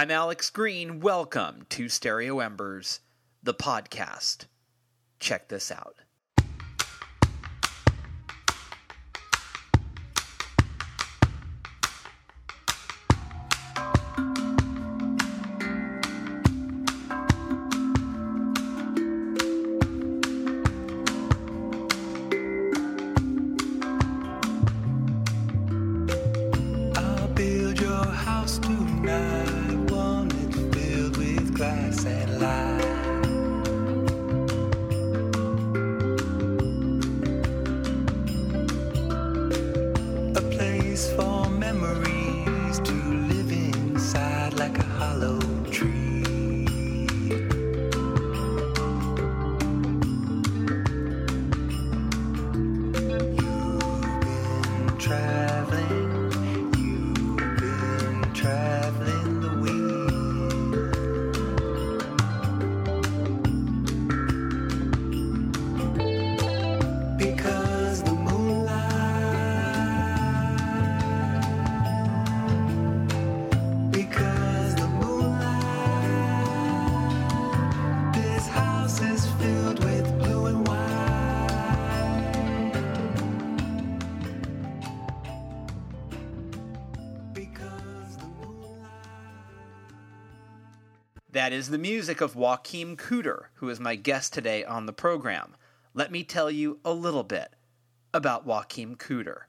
I'm Alex Green. Welcome to Stereo Embers, the podcast. Check this out. That is the music of Joachim Cooder, who is my guest today on the program. Let me tell you a little bit about Joachim Cooder.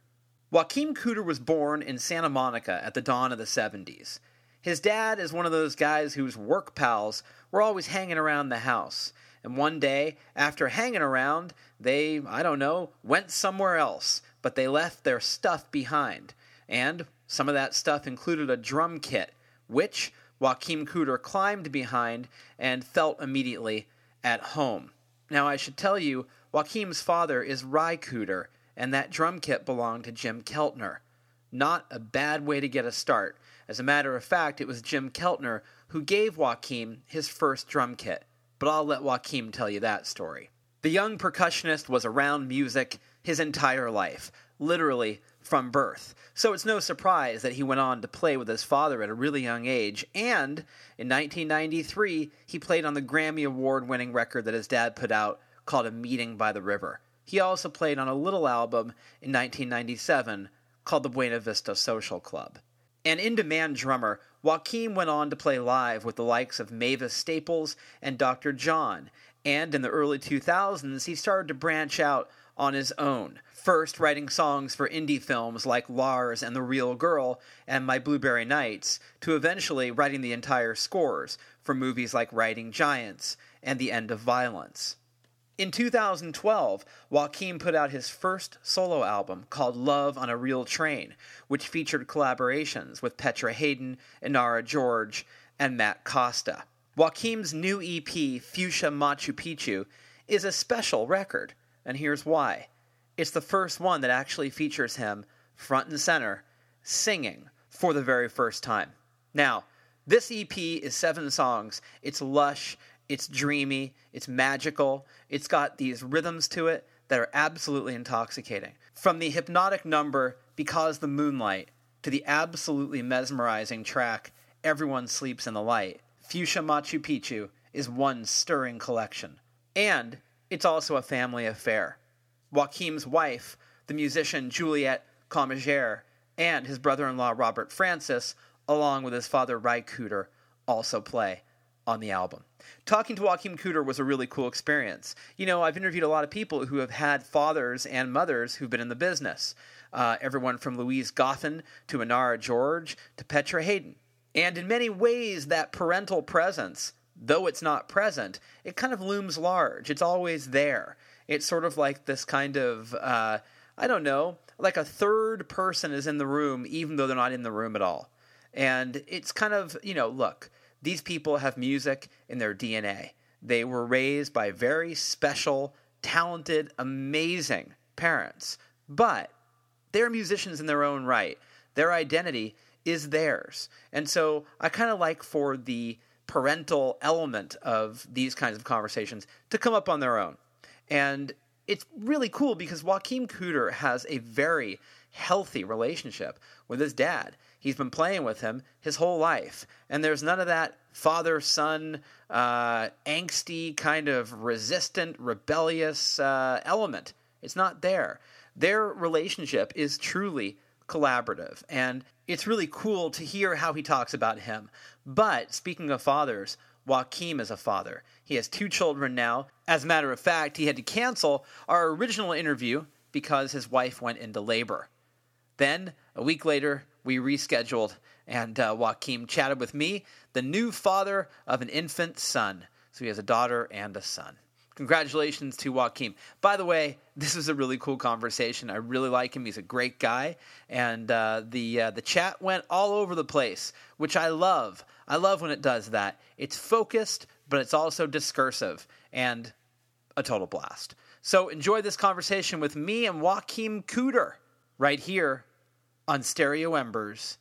Joachim Cooder was born in Santa Monica at the dawn of the 70s. His dad is one of those guys whose work pals were always hanging around the house. And one day, after hanging around, they, I don't know, went somewhere else, but they left their stuff behind. And some of that stuff included a drum kit, which Joachim Cooder climbed behind and felt immediately at home. Now, I should tell you, Joachim's father is Ry Cooder, and that drum kit belonged to Jim Keltner. Not a bad way to get a start. As a matter of fact, it was Jim Keltner who gave Joachim his first drum kit. But I'll let Joachim tell you that story. The young percussionist was around music his entire life, literally from birth. So it's no surprise that he went on to play with his father at a really young age, and in 1993, he played on the Grammy Award winning record that his dad put out called A Meeting by the River. He also played on a little album in 1997 called the Buena Vista Social Club. An in demand drummer, Joachim went on to play live with the likes of Mavis Staples and Dr. John, and in the early 2000s, he started to branch out on his own, first writing songs for indie films like Lars and the Real Girl and My Blueberry Nights, to eventually writing the entire scores for movies like Riding Giants and The End of Violence. In 2012, Joachim put out his first solo album called Love on a Real Train, which featured collaborations with Petra Haden, Inara George, and Matt Costa. Joachim's new EP, Fuchsia Machu Picchu, is a special record, and here's why. It's the first one that actually features him front and center singing for the very first time. Now, this EP is seven songs. It's lush, it's dreamy, it's magical, it's got these rhythms to it that are absolutely intoxicating. From the hypnotic number, Because the Moonlight, to the absolutely mesmerizing track, Everyone Sleeps in the Light, Fuchsia Machu Picchu is one stirring collection. And it's also a family affair. Joachim's wife, the musician Juliette Comagere, and his brother in law Robert Francis, along with his father Ry Cooder, also play on the album. Talking to Joachim Cooder was a really cool experience. You know, I've interviewed a lot of people who have had fathers and mothers who've been in the business. Uh, everyone from Louise Goffin to Inara George to Petra Haden. And in many ways, that parental presence, though it's not present, it kind of looms large. It's always there. It's sort of like this kind of, uh, I don't know, like a third person is in the room, even though they're not in the room at all. And it's kind of, you know, look, these people have music in their DNA. They were raised by very special, talented, amazing parents, but they're musicians in their own right. Their identity is theirs. And so I kind of like for the parental element of these kinds of conversations to come up on their own. And it's really cool because Joachim Cooder has a very healthy relationship with his dad. He's been playing with him his whole life. And there's none of that father son, uh, angsty, kind of resistant, rebellious uh, element. It's not there. Their relationship is truly collaborative. And it's really cool to hear how he talks about him. But speaking of fathers, Joachim is a father. He has two children now. As a matter of fact, he had to cancel our original interview because his wife went into labor. Then, a week later, we rescheduled, and uh, Joachim chatted with me, the new father of an infant son. So he has a daughter and a son. Congratulations to Joachim. By the way, this was a really cool conversation. I really like him. He's a great guy, and uh, the uh, the chat went all over the place, which I love. I love when it does that. It's focused, but it's also discursive, and a total blast. So enjoy this conversation with me and Joachim Cooder right here on Stereo Embers,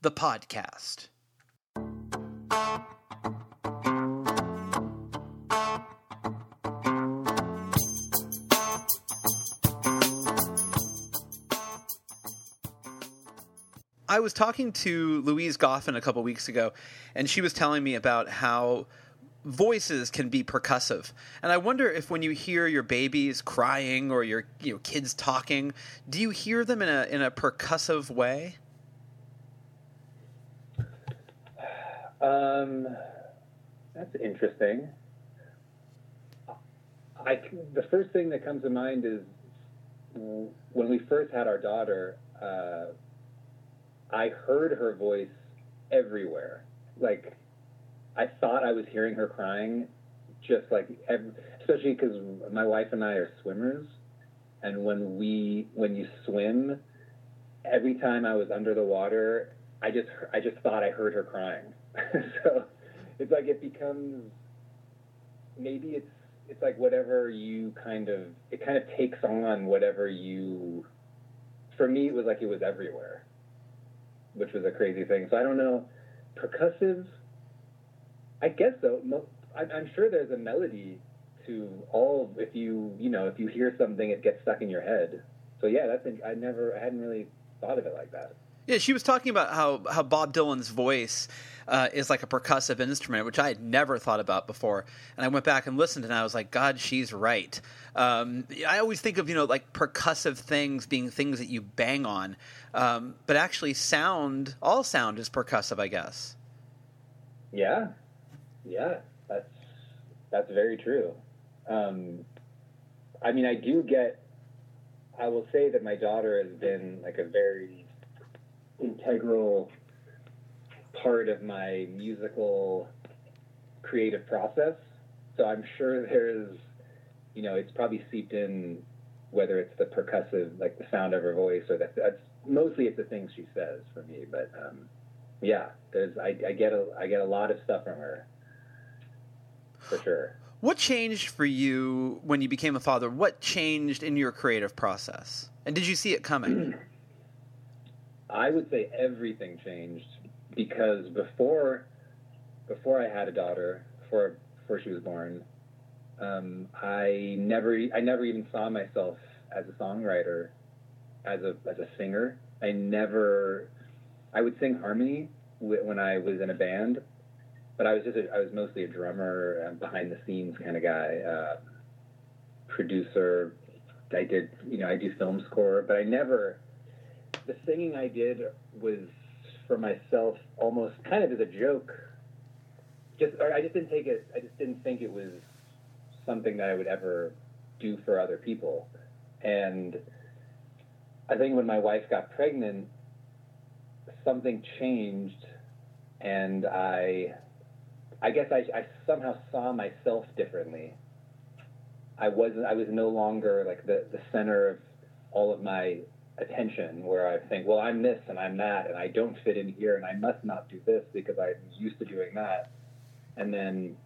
the podcast. I was talking to Louise Goffin a couple weeks ago, and she was telling me about how voices can be percussive. And I wonder if when you hear your babies crying or your you know, kids talking, do you hear them in a in a percussive way? Um, that's interesting. I the first thing that comes to mind is when we first had our daughter. Uh, I heard her voice everywhere. Like I thought I was hearing her crying, just like especially because my wife and I are swimmers, and when we when you swim, every time I was under the water, I just I just thought I heard her crying. so it's like it becomes maybe it's it's like whatever you kind of it kind of takes on whatever you for me it was like it was everywhere which was a crazy thing. So i don't know. Percussive i guess so i'm sure there's a melody to all if you you know if you hear something it gets stuck in your head. So yeah that's i never i hadn't really thought of it like that Yeah, she was talking about how, how Bob Dylan's voice uh, is like a percussive instrument, which I had never thought about before. And I went back and listened, and I was like, God, she's right. Um, I always think of you know like percussive things being things that you bang on, um, but actually, sound all sound is percussive, I guess. Yeah, yeah, that's that's very true. Um, I mean, I do get. I will say that my daughter has been like a very integral part of my musical creative process. So I'm sure there's, you know, it's probably seeped in, whether it's the percussive, like the sound of her voice, or that. That's mostly it's the things she says for me. But um, yeah, there's I, I get a I get a lot of stuff from her, for sure. What changed for you when you became a father? What changed in your creative process? And did you see it coming? I would say everything changed because before before I had a daughter, before before she was born, um, I never I never even saw myself as a songwriter, as a as a singer. I never I would sing harmony when I was in a band, but I was just a, I was mostly a drummer, behind the scenes kind of guy, uh, producer. I did you know I do film score, but I never the singing I did was for myself almost kind of as a joke. Just I just didn't take it. I just didn't think it was something that I would ever do for other people. And I think when my wife got pregnant, something changed, and I, I guess I, I somehow saw myself differently. I wasn't. I was no longer like the the center of all of my attention where I think, well, I'm this and I'm that, and I don't fit in here, and I must not do this because I'm used to doing that. And then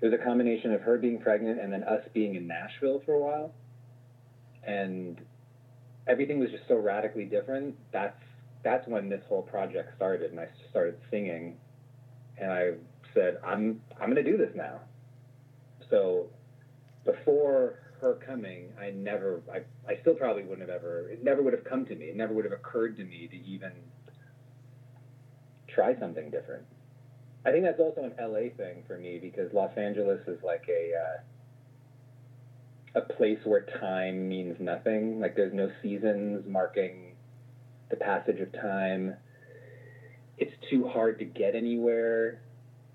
was a combination of her being pregnant and then us being in Nashville for a while. And everything was just so radically different. That's that's when this whole project started, and I started singing, and I said, I'm I'm going to do this now. So before her coming, I never, I, I still probably wouldn't have ever, it never would have come to me. It never would have occurred to me to even try something different. I think that's also an LA thing for me because Los Angeles is like a uh, a place where time means nothing. Like there's no seasons marking the passage of time. It's too hard to get anywhere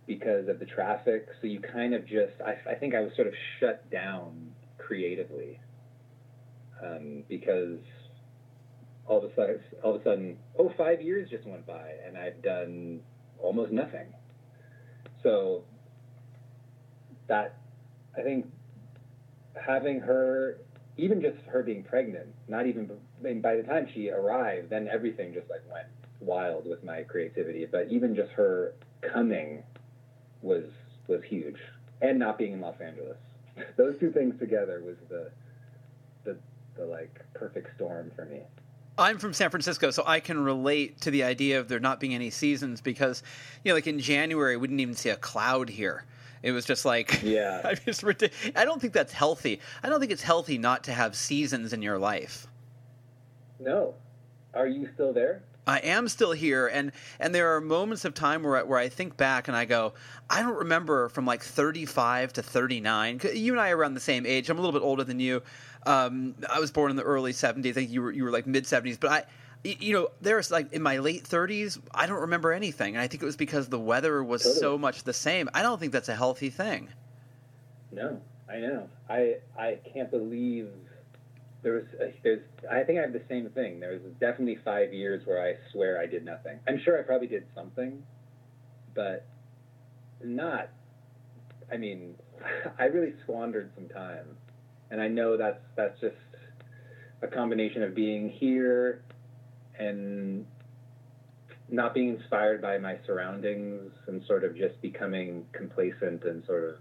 because of the traffic. So you kind of just, I, I think I was sort of shut down creatively um, because all of a sudden, all of a sudden, oh, five years just went by and I've done almost nothing. So that, I think, having her, even just her being pregnant, not even, I mean, by the time she arrived, then everything just like went wild with my creativity. But even just her coming was was huge, and not being in Los Angeles. Those two things together was the the the like perfect storm for me. I'm from San Francisco, so I can relate to the idea of there not being any seasons because, you know, like in January, we didn't even see a cloud here. It was just like, Yeah. I, just, I don't think that's healthy. I don't think it's healthy not to have seasons in your life. No, are you still there? I am still here, and and there are moments of time where I, where I think back and I go, I don't remember from like 35 to 39. You and I are around the same age. I'm a little bit older than you. Um, I was born in the early 70s. I think you were you were like mid 70s, but I. You know, there's like in my late 30s, I don't remember anything, and I think it was because the weather was Totally. so much the same. I don't think that's a healthy thing. No, I know. I I can't believe there was a, there's. I think I have the same thing. There was definitely five years where I swear I did nothing. I'm sure I probably did something, but not. I mean, I really squandered some time, and I know that's that's just a combination of being here and not being inspired by my surroundings and sort of just becoming complacent and sort of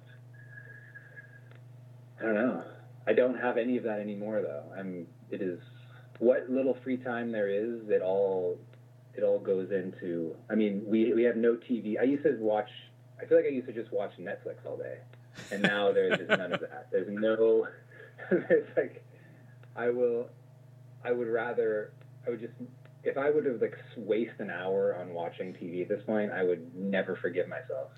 I don't know. I don't have any of that anymore though. I'm it is what little free time there is, it all it all goes into I mean, we we have no TV. I used to watch I feel like I used to just watch Netflix all day. And now there's just none of that. There's no there's like I will I would rather I would just if I would have like waste an hour on watching TV at this point, I would never forgive myself.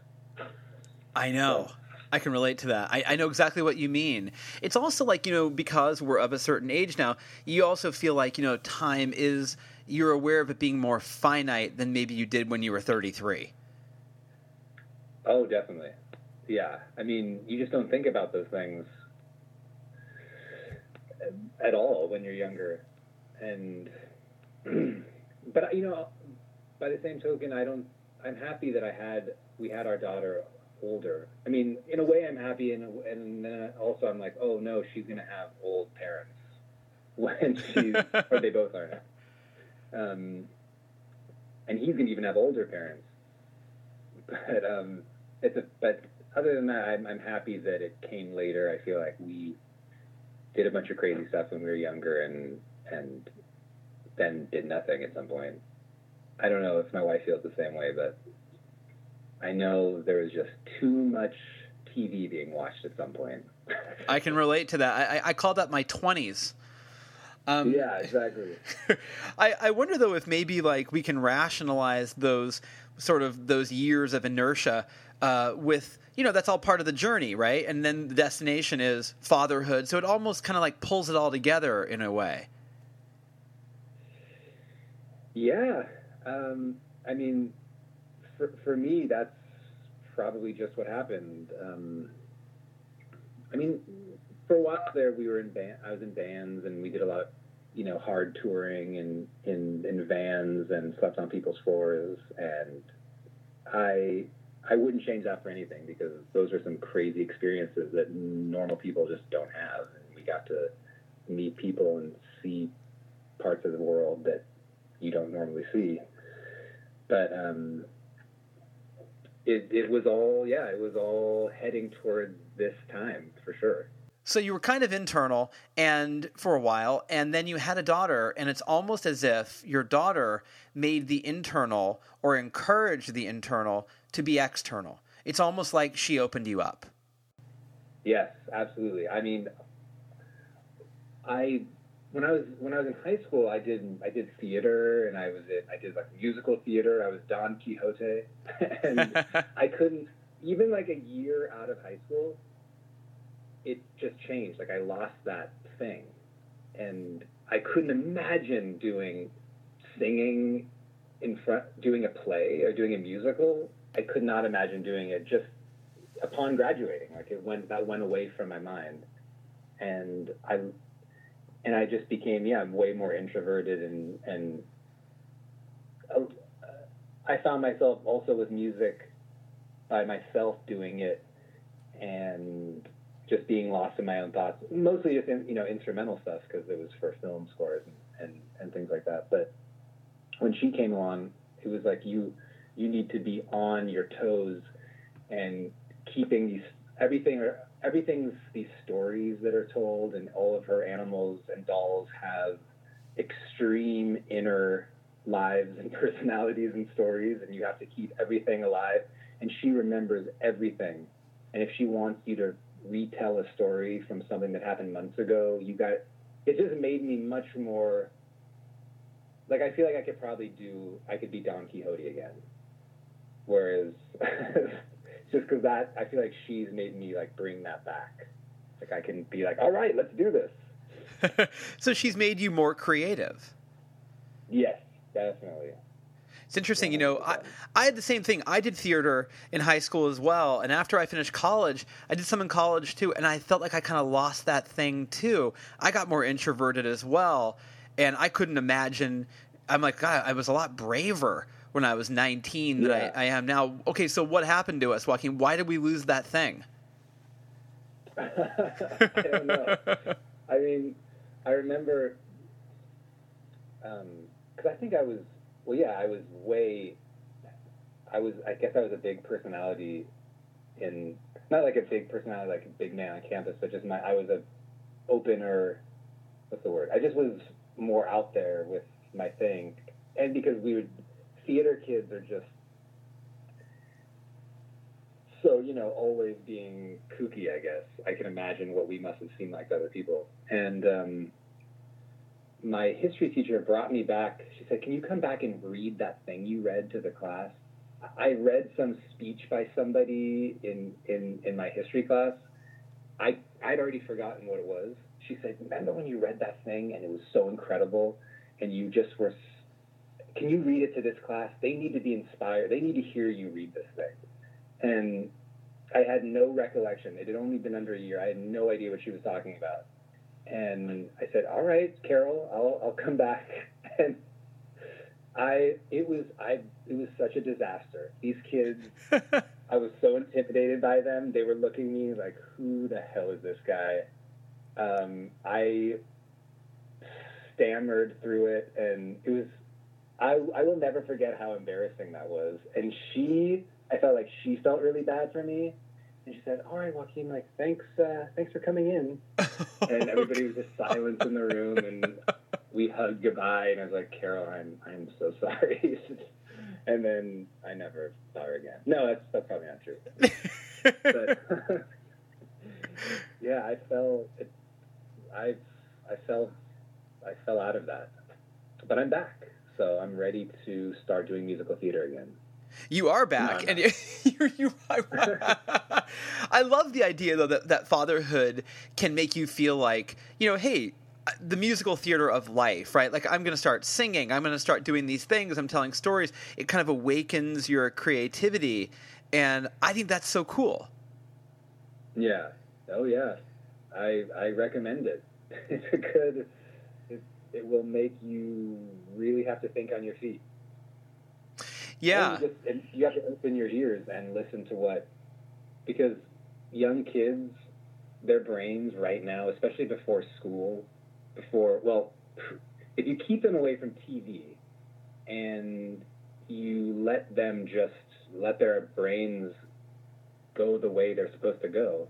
I know. I can relate to that. I, I know exactly what you mean. It's also like, you know, because we're of a certain age now, you also feel like, you know, time is, you're aware of it being more finite than maybe you did when you were 33. Oh, definitely. Yeah. I mean, you just don't think about those things at all when you're younger. And, but, you know, by the same token, I don't, I'm happy that I had, we had our daughter older. I mean, in a way, I'm happy, and, and then also I'm like, oh no, she's to have old parents when she's, or they both are now. Um, and he's to even have older parents. But, um, it's a, but other than that, I'm, I'm happy that it came later. I feel like we did a bunch of crazy stuff when we were younger and, and then did nothing at some point. I don't know if my wife feels the same way, but I know there was just too much TV being watched at some point. I can relate to that. I, I, I call that my 20s. Um, yeah, exactly. I, I wonder though if maybe like we can rationalize those sort of those years of inertia uh, with you know that's all part of the journey, right? And then the destination is fatherhood, so it almost kind of like pulls it all together in a way. Yeah, um, I mean, for for me, that's probably just what happened. Um, I mean, for a while there, we were in band. I was in bands, and we did a lot of, you know, hard touring and in in vans and slept on people's floors. And I I wouldn't change that for anything because those are some crazy experiences that normal people just don't have. And we got to meet people and see parts of the world that you don't normally see. But um, it it was all yeah, it was all heading toward this time for sure. So you were kind of internal and for a while and then you had a daughter and it's almost as if your daughter made the internal or encouraged the internal to be external. It's almost like she opened you up. Yes, absolutely. I mean, I when I was when I was in high school, I did I did theater, and I was in I did like musical theater. I was Don Quixote, and I couldn't even like a year out of high school. It just changed. Like I lost that thing, and I couldn't imagine doing singing in front, doing a play or doing a musical. I could not imagine doing it just upon graduating. Like it went that went away from my mind, and I and I just became yeah I'm way more introverted and and uh, I found myself also with music by myself doing it and just being lost in my own thoughts mostly just in, you know instrumental stuff because it was for film scores and, and and things like that. But when she came along it was like you you need to be on your toes and keeping these everything everything's these stories that are told, and all of her animals and dolls have extreme inner lives and personalities and stories, and you have to keep everything alive. And she remembers everything. And if she wants you to retell a story from something that happened months ago, you got it just made me much more like I feel like I could probably do I could be Don Quixote again. Whereas just because that I feel like she's made me like bring that back. Like I can be like, all right, let's do this. so she's made you more creative. Yes, definitely. It's interesting, you know. I, I had the same thing. I did theater in high school as well, and after I finished college, I did some in college too, and I felt like I kind of lost that thing too. I got more introverted as well, and I couldn't imagine. I'm like, God, I was a lot braver when I was 19 that Yeah. I, I am now. Okay, so what happened to us, Joachim? Why did we lose that thing? I don't know. I mean, I remember, um, because I think I was, well, yeah, I was way, I was, I guess I was a big personality in, not like a big personality, like a big man on campus, but just my, I was a opener, what's the word? I just was more out there with my thing. And because we would, theater kids are just so you know always being kooky i guess. I can imagine what we must have seemed like to other people. And um, my history teacher brought me back. She said can you come back and read that thing you read to the class? I read some speech by somebody in in in my history class. I i'd already forgotten what it was. She said remember when you read that thing and it was so incredible and you just were can you read it to this class they need to be inspired they need to hear you read this thing and I had no recollection. It had only been under a year. I had no idea what she was talking about. And I said, "All right, Carol, I'll I'll come back." And I it was I it was such a disaster. These kids, I was so intimidated by them. They were looking at me like, "Who the hell is this guy?" Um, I stammered through it, and it was I I will never forget how embarrassing that was. And she I felt like she felt really bad for me. And she said, "All right, Joachim, like thanks, uh, thanks for coming in." And everybody was just silent in the room, and we hugged goodbye. And I was like, "Carol, I'm I'm so sorry." and then I never saw her again. No, that's that's probably not true. But yeah, I fell. It, I I fell I fell out of that, but I'm back. So I'm ready to start doing musical theater again. You are back, No, and you, you, you I love the idea though that, that fatherhood can make you feel like you know, hey, uh, the musical theater of life, right? Like I'm going to start singing, I'm going to start doing these things, I'm telling stories. It kind of awakens your creativity, and I think that's so cool. Yeah. Oh yeah. I I recommend it. It's a good. It, will make you really have to think on your feet. Yeah, you, just, and you have to open your ears and listen to what, because young kids, their brains right now, especially before school, before well, if you keep them away from TV, and you let them just let their brains go the way they're supposed to go,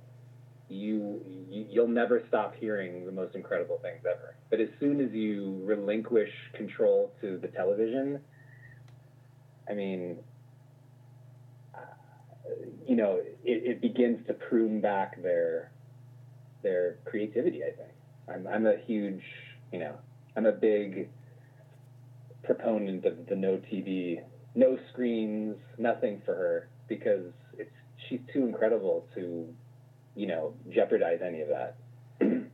you, you you'll never stop hearing the most incredible things ever. But as soon as you relinquish control to the television, I mean, uh, you know, it, it begins to prune back their their creativity. I think I'm I'm a huge You know, I'm a big proponent of the no TV, no screens, nothing for her because it's she's too incredible to, you know, jeopardize any of that.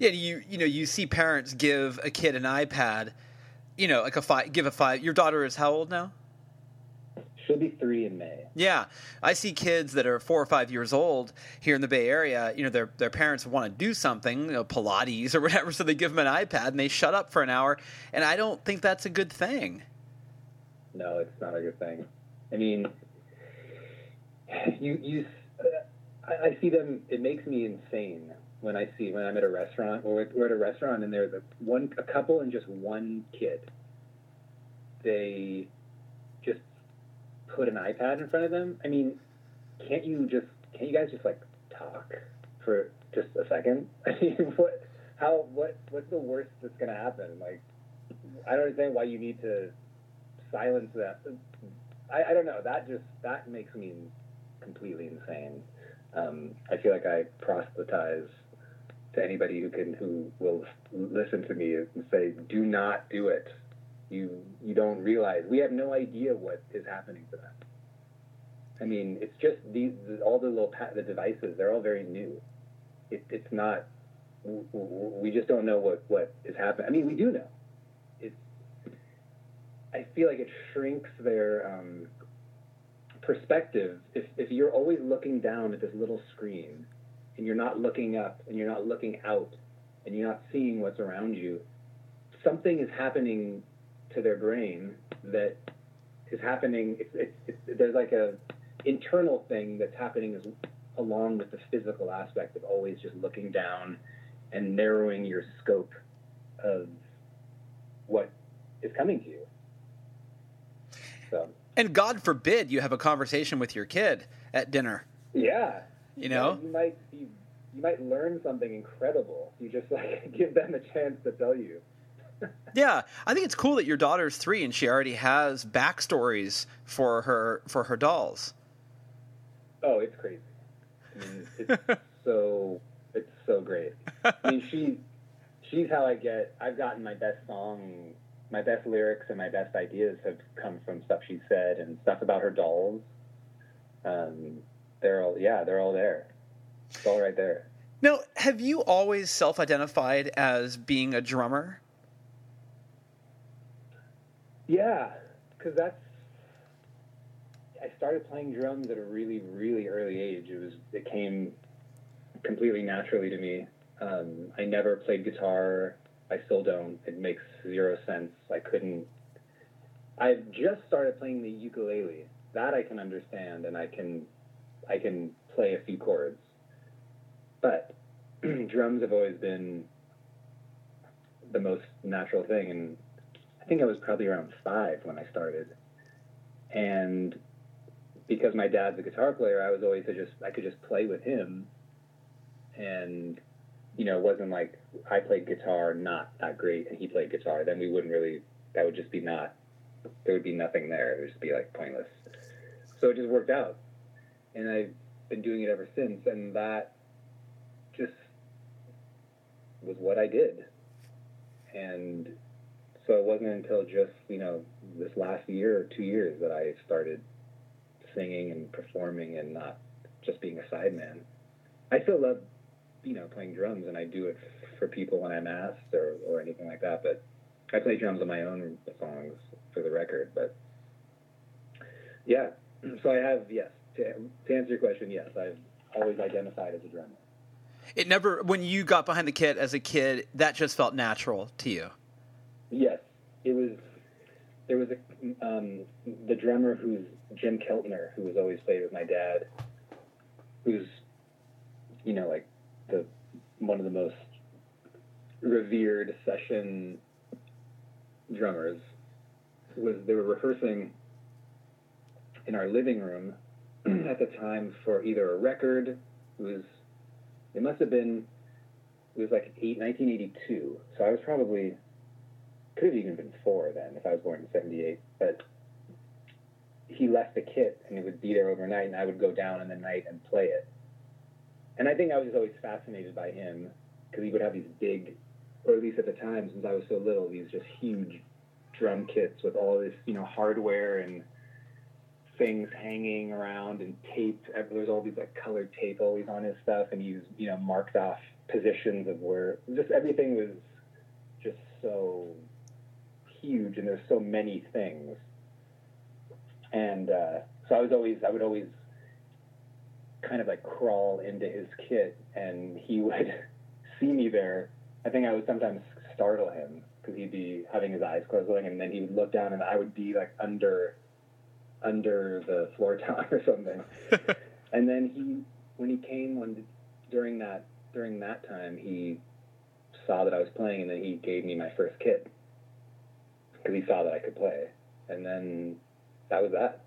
Yeah, you you know you see parents give a kid an iPad, you know, like a five give a five. Your daughter is how old now? She'll be three in May. Yeah, I see kids that are four or five years old here in the Bay Area. You know, their their parents want to do something, you know, Pilates or whatever, so they give them an iPad and they shut up for an hour. And I don't think that's a good thing. No, it's not a good thing. I mean, you you. I, I see them. It makes me insane when I see when I'm at a restaurant or we're at a restaurant and there's a one a couple and just one kid. They just put an iPad in front of them. I mean, can't you just can't you guys just like talk for just a second? I mean, what how what what's the worst that's gonna happen? Like, I don't understand why you need to silence that. I, I don't know. That just that makes me completely insane. Um, I feel like I proselytize to anybody who can who will listen to me and say, "Do not do it." You you don't realize we have no idea what is happening to them. I mean, it's just these all the little the devices. They're all very new. It, it's not. We just don't know what what is happening. I mean, we do know. It's. I feel like it shrinks their um, perspective. If if you're always looking down at this little screen, and you're not looking up, and you're not looking out, and you're not seeing what's around you, something is happening to their brain that is happening. It's, it's, it's, there's like a internal thing that's happening as, along with the physical aspect of always just looking down and narrowing your scope of what is coming to you. So And God forbid you have a conversation with your kid at dinner. yeah, You know, you might be, you might learn something incredible. You just like give them a chance to tell you. yeah, I think it's cool that your daughter's three and she already has backstories for her for her dolls. Oh, it's crazy. I mean, it's so it's so great. I mean, she she's how I get. I've gotten my best song, my best lyrics, and my best ideas have come from stuff she said and stuff about her dolls. Um, they're all yeah, they're all there. It's all right there. Now, have you always self-identified as being a drummer? Yeah, because that's. I started playing drums at a really, really early age. It was it came completely naturally to me. Um, I never played guitar. I still don't. It makes zero sense. I couldn't. I've just started playing the ukulele. That I can understand, and I can, I can play a few chords. But drums have always been the most natural thing, and I think I was probably around five when I started. And because my dad's a guitar player, I was always to just I could just play with him. And you know, it wasn't like I played guitar not that great and he played guitar. Then we wouldn't really. That would just be not. There would be nothing there. It would just be like pointless. So it just worked out, and I've been doing it ever since. And that just was what I did. And so it wasn't until just you know this last year or two years that I started singing and performing and not just being a sideman. I still love you know playing drums and I do it for people when I'm asked or, or anything like that. But I play drums on my own songs for the record. But yeah, so I have yes to, to answer your question. Yes, I've always identified as a drummer. It never when you got behind the kit as a kid, that just felt natural to you. Yes, it was. There was a um, the drummer who's Jim Keltner, who was always played with my dad, who's you know like the one of the most revered session drummers. Was they were rehearsing in our living room mm. at the time for either a record. It was it must have been it was like eight, 1982. So I was probably could have even been four then if I was born in '78. But he left the kit and it would be there overnight, and I would go down in the night and play it. And I think I was always fascinated by him because he would have these big or at least at the time, since I was so little, these just huge drum kits with all this, you know, hardware and things hanging around and tape. There's all these like colored tape always on his stuff, and he's you know marked off positions of where just everything was just so huge, and there's so many things. And uh, so I was always I would always kind of like crawl into his kit, and he would see me there. I think I would sometimes startle him because he'd be having his eyes closed, and then he would look down, and I would be like under under the floor tile or something. and then he, when he came when during that during that time, he saw that I was playing, and then he gave me my first kit because he saw that I could play, and then that was that.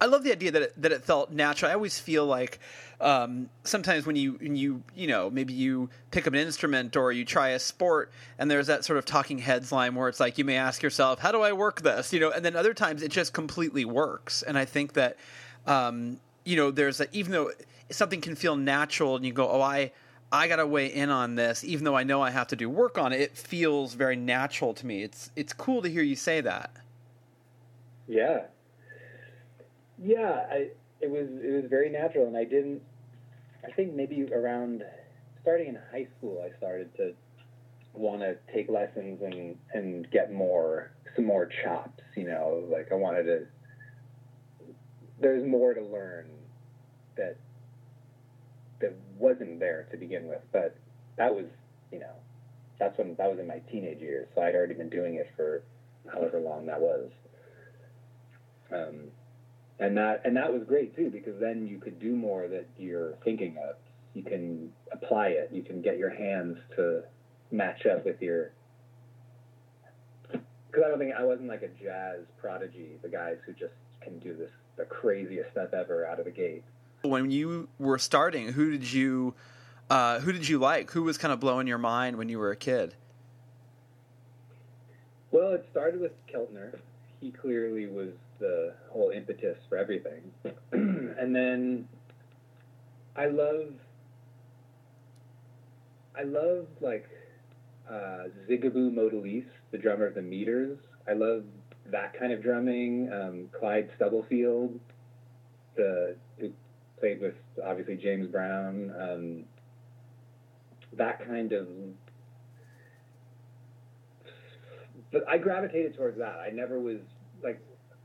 I love the idea that it, that it felt natural. I always feel like um, sometimes when you when you you know maybe you pick up an instrument or you try a sport and there's that sort of talking heads line where it's like you may ask yourself how do I work this? You know and then other times it just completely works. And I think that um, you know there's a, even though something can feel natural and you go oh I I got to weigh in on this even though I know I have to do work on it it feels very natural to me. It's it's cool to hear you say that. Yeah yeah, I, it was it was very natural, and I didn't. I think maybe around starting in high school, I started to want to take lessons and and get more some more chops. You know, like I wanted to. There's more to learn that that wasn't there to begin with, but that was you know that's when that was in my teenage years, so I'd already been doing it for however long that was. Um, and that and that was great too because then you could do more that you're thinking of. You can apply it. You can get your hands to match up with your. Because I don't think I wasn't like a jazz prodigy, the guys who just can do this the craziest stuff ever out of the gate. When you were starting, who did you uh, who did you like? Who was kind of blowing your mind when you were a kid? Well, it started with Keltner. He clearly was the whole impetus for everything. and then I love I love like uh, Zigaboo Modeliste, the drummer of the Meters. I love that kind of drumming. Um, Clyde Stubblefield, the who played with obviously James Brown. Um, that kind of but I gravitated towards that. I never was like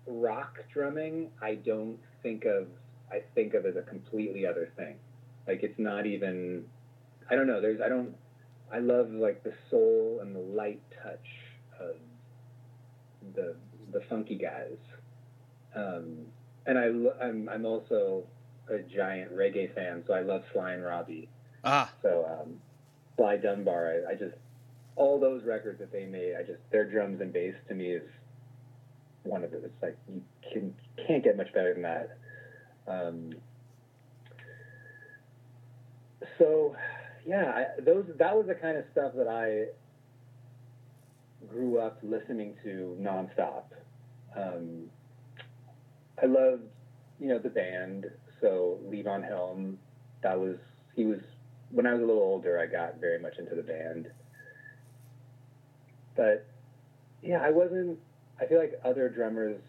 rock drumming, I don't think of I think of as a completely other thing. Like it's not even I don't know, there's I don't I love like the soul and the light touch of the the funky guys. Um, and I I'm I'm also a giant reggae fan, so I love Sly and Robbie. Ah. So um, Sly Dunbar, I, I just all those records that they made, I just their drums and bass to me is one of the. It's like you can can't get much better than that. Um, so, yeah, I, those that was the kind of stuff that I grew up listening to nonstop. Um, I loved, you know, the band. So Levon Helm, that was he was when I was a little older. I got very much into the band, but yeah, I wasn't I feel like other drummers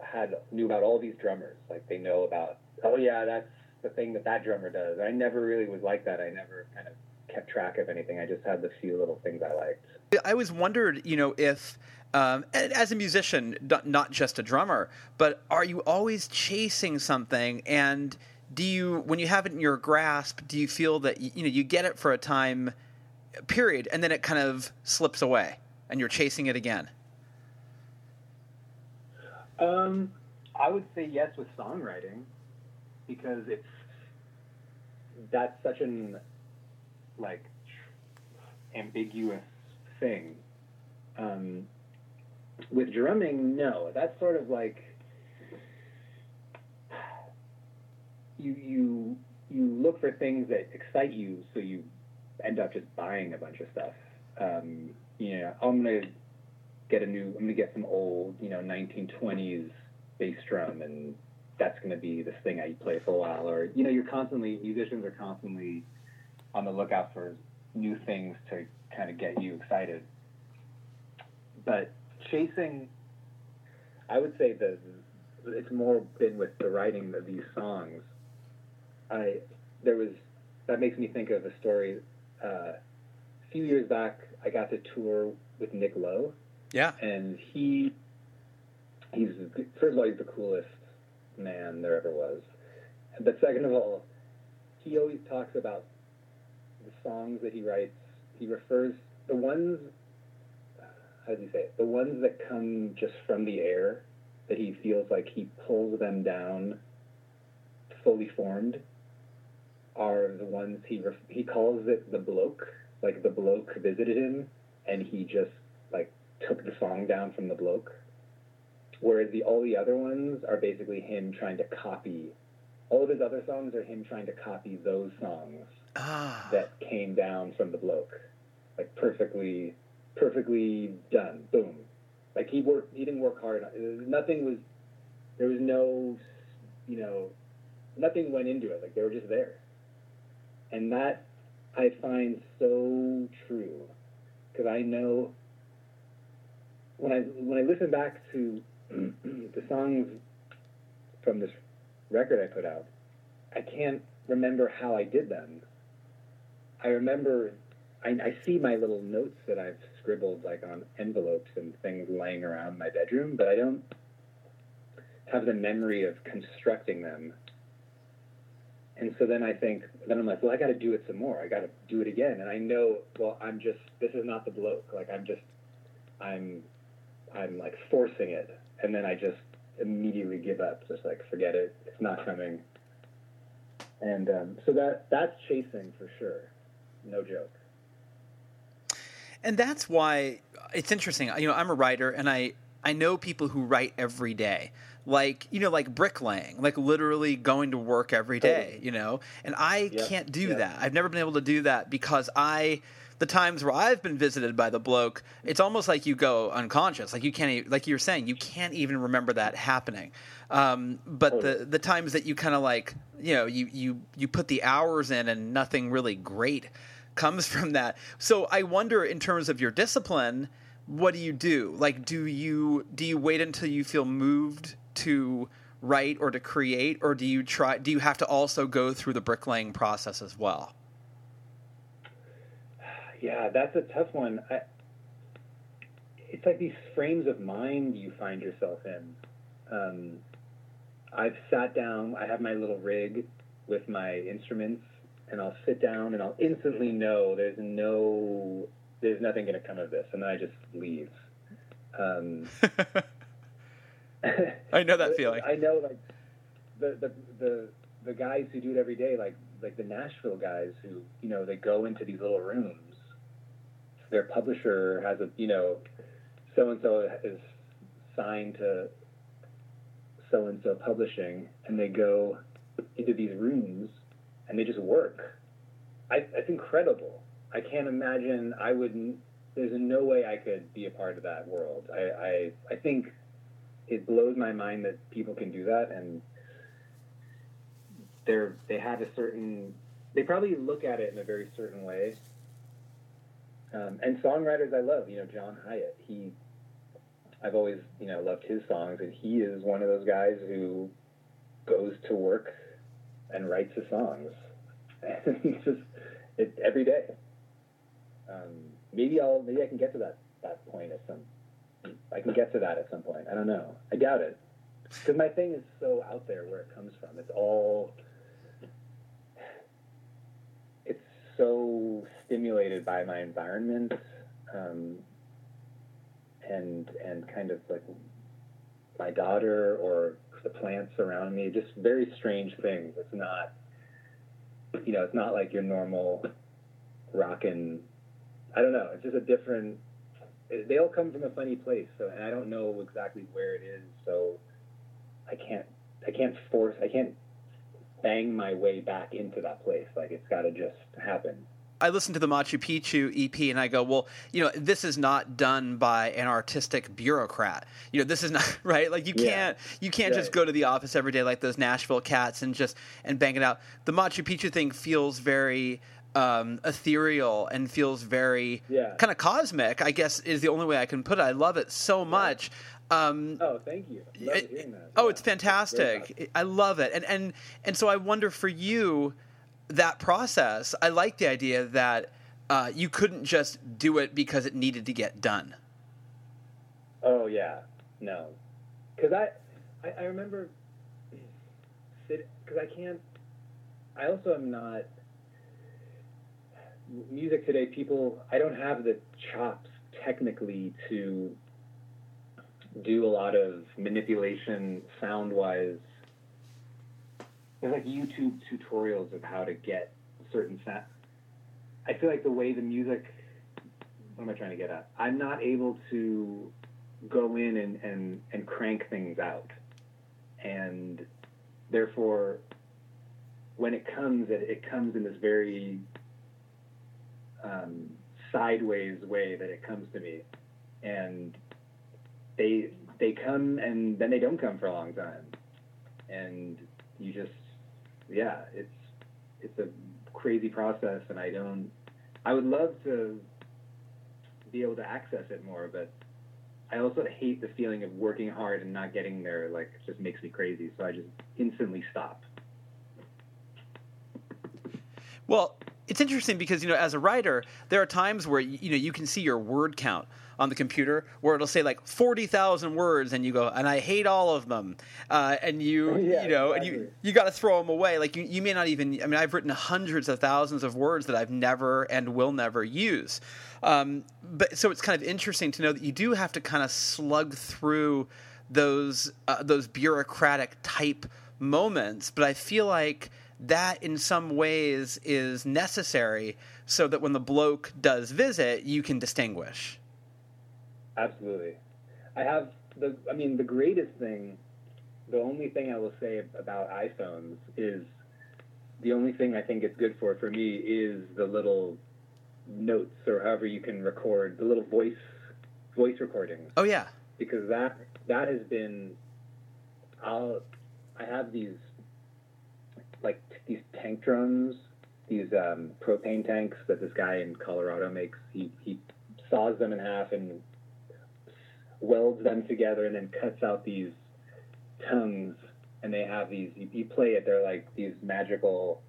had knew about all these drummers. Like they know about, oh yeah, that's the thing that that drummer does. I never really was like that. I never kind of kept track of anything. I just had the few little things I liked. I always wondered, you know, if um, as a musician, not just a drummer, but are you always chasing something? And do you, when you have it in your grasp, do you feel that you know you get it for a time period, and then it kind of slips away, and you're chasing it again? Um, I would say yes with songwriting because it's that's such an like ambiguous thing. Um, with drumming, no, that's sort of like you you you look for things that excite you, so you end up just buying a bunch of stuff. Um, you know, I'm gonna get a new, I'm to get some old, you know, 1920s bass drum, and that's to be this thing I play for a while. Or, you know, you're constantly, musicians are constantly on the lookout for new things to kind of get you excited. But chasing, I would say the it's more been with the writing of these songs. I there was that makes me think of a story. Uh, a few years back, I got to tour with Nick Lowe, Yeah. and he he's first of all he's the coolest man there ever was, but second of all, he always talks about the songs that he writes. He refers the ones how does he say it? The ones that come just from the air that he feels like he pulls them down fully formed are the ones he ref- he calls it the bloke like the bloke visited him and he just took the song down from the bloke whereas the all the other ones are basically him trying to copy all of his other songs are him trying to copy those songs Ah. that came down from the bloke, like perfectly, perfectly done. Boom. Like he worked, he didn't work hard. Nothing was, there was no, you know, nothing went into it. Like they were just there, and that I find so true because I know when I when I listen back to the songs from this record I put out, I can't remember how I did them. I remember, I, I see my little notes that I've scribbled like on envelopes and things laying around my bedroom, but I don't have the memory of constructing them. And so then I think, then I'm like, well, I got to do it some more. I got to do it again. And I know, well, I'm just, this is not the bloke. Like I'm just, I'm, I'm like forcing it. And then I just immediately give up. Just like, forget it. It's not coming. And um, so that that's chasing for sure, no joke. and that's why it's interesting. You know, I'm a writer, and I I know people who write every day, like you know, like bricklaying, like literally going to work every day. You know, and I Yep, can't do yep. that. I've never been able to do that because I. The times where I've been visited by the bloke, it's almost like you go unconscious. Like you can't, like you were saying, you can't even remember that happening. Um, but the the times that you kind of like, you know, you you you put the hours in and nothing really great comes from that. So I wonder, in terms of your discipline, what do you do? Like, do you do you wait until you feel moved to write or to create, or do you try? Do you have to also go through the bricklaying process as well? Yeah, that's a tough one. I, it's like these frames of mind you find yourself in. Um, I've sat down. I have my little rig with my instruments, and I'll sit down and I'll instantly know there's no, there's nothing going to come of this, and then I just leave. Um, I know that feeling. I know, like the the the the guys who do it every day, like like the Nashville guys who you know they go into these little rooms. Their publisher has a you know, so and so is signed to so and so publishing, and they go into these rooms and they just work. I, it's incredible. I can't imagine. I wouldn't. There's no way I could be a part of that world. I I, I think it blows my mind that people can do that and they're they have a certain they probably look at it in a very certain way um, and songwriters i love you know john hiatt he i've always you know loved his songs and he is one of those guys who goes to work and writes his songs and he's just it every day um, maybe i'll maybe i can get to that that point at some I can get to that at some point. I don't know. I doubt it. Because my thing is so out there where it comes from. It's all. It's so stimulated by my environment, um, and and kind of like my daughter or the plants around me. Just very strange things. It's not. You know, it's not like your normal rockin'. I don't know. It's just a different they all come from a funny place so and i don't know exactly where it is so i can't i can't force i can't bang my way back into that place like it's got to just happen I listen to the Machu Picchu EP and I go, well, you know, this is not done by an artistic bureaucrat. You know, this is not right. Like you can't you can't just go to the office every day like those Nashville cats and just and bang it out. The Machu Picchu thing feels very um, ethereal and feels very Yeah. kind of cosmic. I guess is the only way I can put it. I love it so much. Um, Oh, thank you. Love it- oh, Yeah. it's fantastic. I love it, and and and so I wonder for you that process. I like the idea that uh, you couldn't just do it because it needed to get done. Oh yeah, no, because I, I I remember because I can't. I also am not music today. People, I don't have the chops technically to do a lot of manipulation sound wise. There's like YouTube tutorials of how to get certain sound. I feel like the way the music. What am I trying to get at? I'm not able to go in and, and, and crank things out. And therefore, when it comes, it, it comes in this very um, sideways way that it comes to me. And they, they come and then they don't come for a long time. And you just, yeah, it's, it's a crazy process. And I don't, I would love to be able to access it more, but I also hate the feeling of working hard and not getting there. Like, it just makes me crazy. So I just instantly stop. Well, it's interesting because you know, as a writer, there are times where you know you can see your word count on the computer, where it'll say like forty thousand words, and you go, and I hate all of them, uh, and you Yeah, you know, and you you got to throw them away. Like you, you may not even. I mean, I've written hundreds of thousands of words that I've never and will never use. Um, but so it's kind of interesting to know that you do have to kind of slug through those uh, those bureaucratic type moments. But I feel like that in some ways is necessary so that when the bloke does visit, you can distinguish. Absolutely. I have the, I mean, the greatest thing, the only thing I will say about iPhones is the only thing I think it's good for, for me, is the little notes or however you can record, the little voice, voice recordings. Oh yeah. because that that has been I'll I have these these tank drums, these um, propane tanks that this guy in Colorado makes. He he saws them in half and welds them together and then cuts out these tongues and they have these you, you play it they're like these magical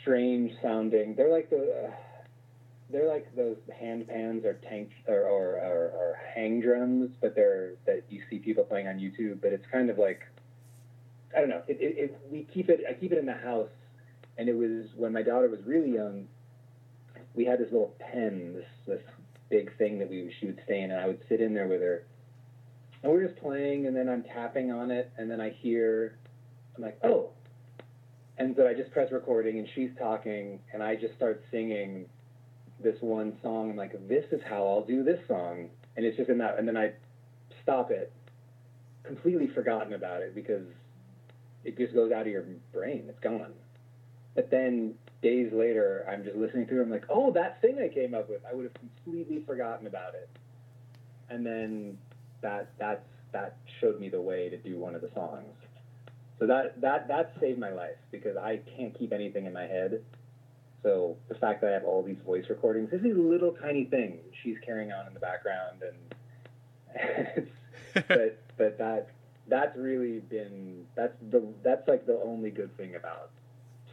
strange sounding they're like the they're like those hand pans or tank or, or, or, or hang drums, but they're that you see people playing on YouTube. But it's kind of like I don't know. It, it, it, we keep it. I keep it in the house, and it was when my daughter was really young. We had this little pen, this this big thing that we she would stay in, and I would sit in there with her, and we we're just playing, and then I'm tapping on it, and then I hear, I'm like, oh. And so I just press recording, and she's talking, and I just start singing this one song. I'm like, this is how I'll do this song, and it's just in that. And then I stop it, completely forgotten about it because it just goes out of your brain. It's gone. But then days later, I'm just listening through. I'm like, oh, that thing I came up with. I would have completely forgotten about it. And then that that's that showed me the way to do one of the songs. So that that that saved my life because I can't keep anything in my head. So the fact that I have all these voice recordings, this is a little tiny thing she's carrying on in the background, and but but that that's really been that's the that's like the only good thing about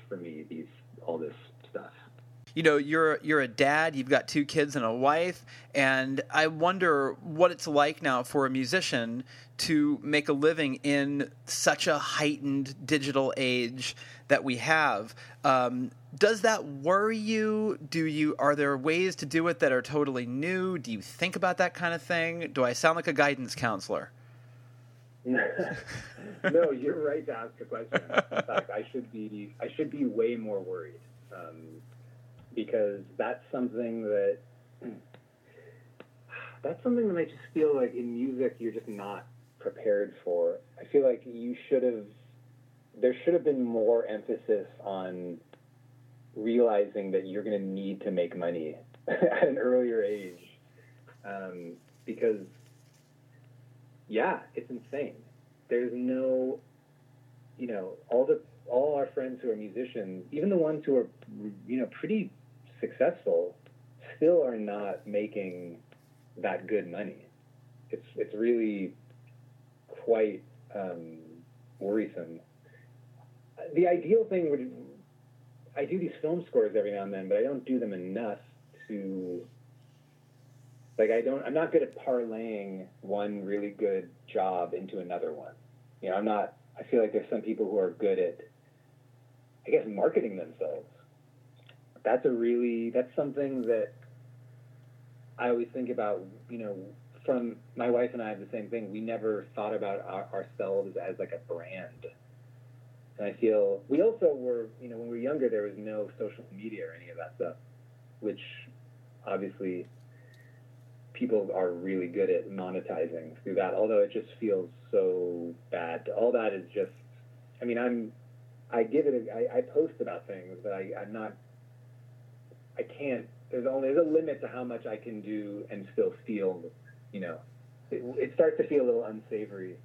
for me these all this stuff. you know you're you're a dad you've got two kids and a wife and i wonder what it's like now for a musician to make a living in such a heightened digital age that we have. Um, does that worry you? Do you are there ways to do it that are totally new? Do you think about that kind of thing? Do i sound like a guidance counselor no, you're right to ask the question. In fact, I should be I should be way more worried um, because that's something that that's something that I just feel like in music you're just not prepared for. I feel like you should have there should have been more emphasis on realizing that you're going to need to make money at an earlier age um, because yeah, it's insane. There's no, you know, all the all our friends who are musicians, even the ones who are you know pretty successful, still are not making that good money. It's it's really quite um, worrisome. The ideal thing would I do these film scores every now and then, but I don't do them enough to like I don't I'm not good at parlaying one really good job into another one. You know, I'm not I feel like there's some people who are good at I guess marketing themselves. That's a really that's something that I always think about, you know, from my wife and I have the same thing. We never thought about our, ourselves as like a brand. And I feel we also were, you know, when we were younger, there was no social media or any of that stuff, which obviously people are really good at monetizing through that. Although it just feels so bad. All that is just, I mean, I'm, I give it, a, I, I post about things, but I, I'm not, I can't. There's only there's a limit to how much I can do and still feel, you know, it, it starts to feel a little unsavory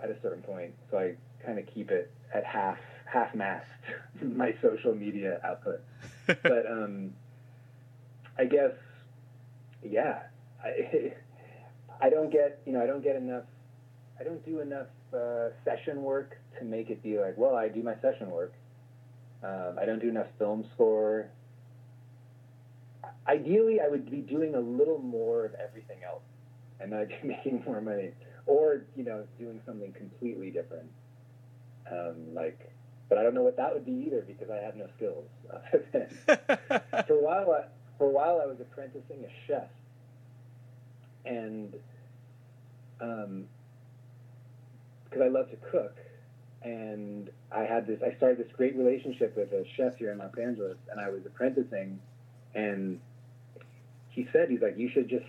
at a certain point. So I kind of keep it at half half mast my social media output. but um, I guess yeah, I I don't get you know I don't get enough I don't do enough uh, session work to make it be like well I do my session work. Um, I don't do enough film score. Ideally, I would be doing a little more of everything else, and I'd be making more money, or you know, doing something completely different. Um, like, but I don't know what that would be either because I have no skills. for a while, I, for a while, I was apprenticing a chef, and because um, I love to cook, and I had this, I started this great relationship with a chef here in Los Angeles, and I was apprenticing, and he said, he's like, you should just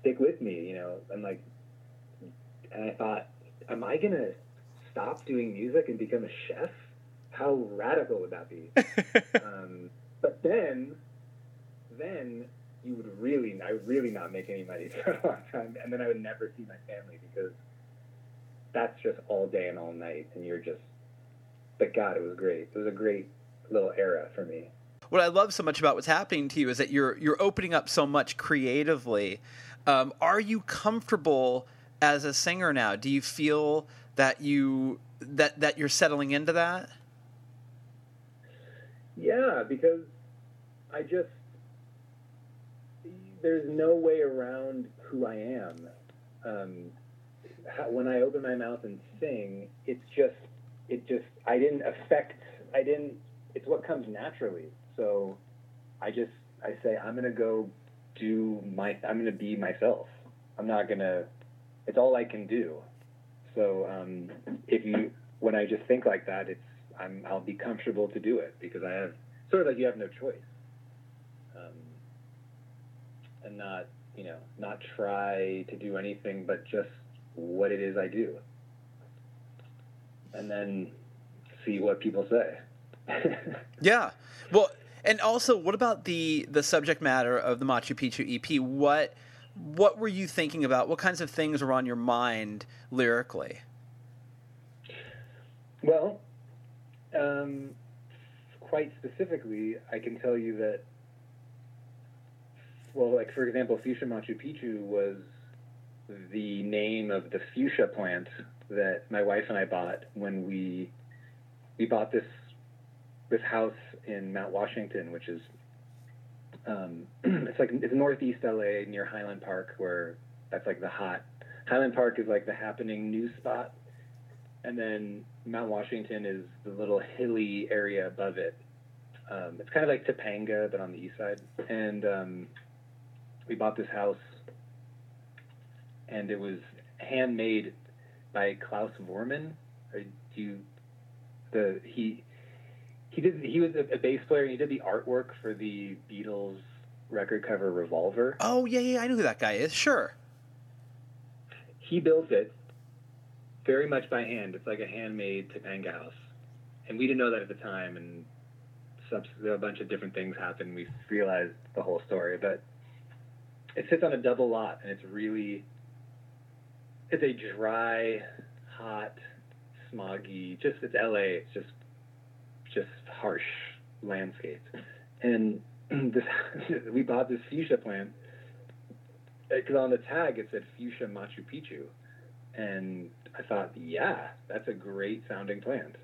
stick with me, you know, and like, and I thought, am I gonna stop doing music and become a chef? How radical would that be? um, but then, then you would really, I would really not make any money for a long time, and then I would never see my family because that's just all day and all night, and you're just. But God, it was great. It was a great little era for me. What I love so much about what's happening to you is that you're you're opening up so much creatively. Um, are you comfortable as a singer now? Do you feel that you that that you're settling into that? Yeah, because I just there's no way around who I am. Um, when I open my mouth and sing, it's just it just I didn't affect I didn't it's what comes naturally. So I just I say I'm gonna go do my I'm gonna be myself. I'm not gonna it's all I can do. So um, if you when I just think like that, it's I'm I'll be comfortable to do it because I have sort of like you have no choice, and not you know not try to do anything but just what it is I do, and then see what people say. yeah, well, and also, what about the the subject matter of the Machu Picchu EP? What what were you thinking about? What kinds of things were on your mind lyrically? Well, um, quite specifically, I can tell you that, well, like for example, Fuchsia Machu Picchu was the name of the fuchsia plant that my wife and I bought when we we bought this this house in Mount Washington, which is um, it's like it's northeast LA near Highland Park, where that's like the hot. Highland Park is like the happening news spot, and then Mount Washington is the little hilly area above it. Um, it's kind of like Topanga, but on the east side. And um, we bought this house, and it was handmade by Klaus Voormann. do you, the he he did he was a, bass player and he did the artwork for the Beatles record cover Revolver. Oh yeah, yeah, I know who that guy is. Sure. He built it very much by hand. It's like a handmade Topanga house, and we didn't know that at the time. And a bunch of different things happened. We realized the whole story, but it sits on a double lot, and it's really it's a dry, hot, smoggy. Just it's L.A. It's just just harsh landscape. And this we bought this fuchsia plant because on the tag it said fuchsia Machu Picchu, and I thought, yeah, that's a great sounding plant.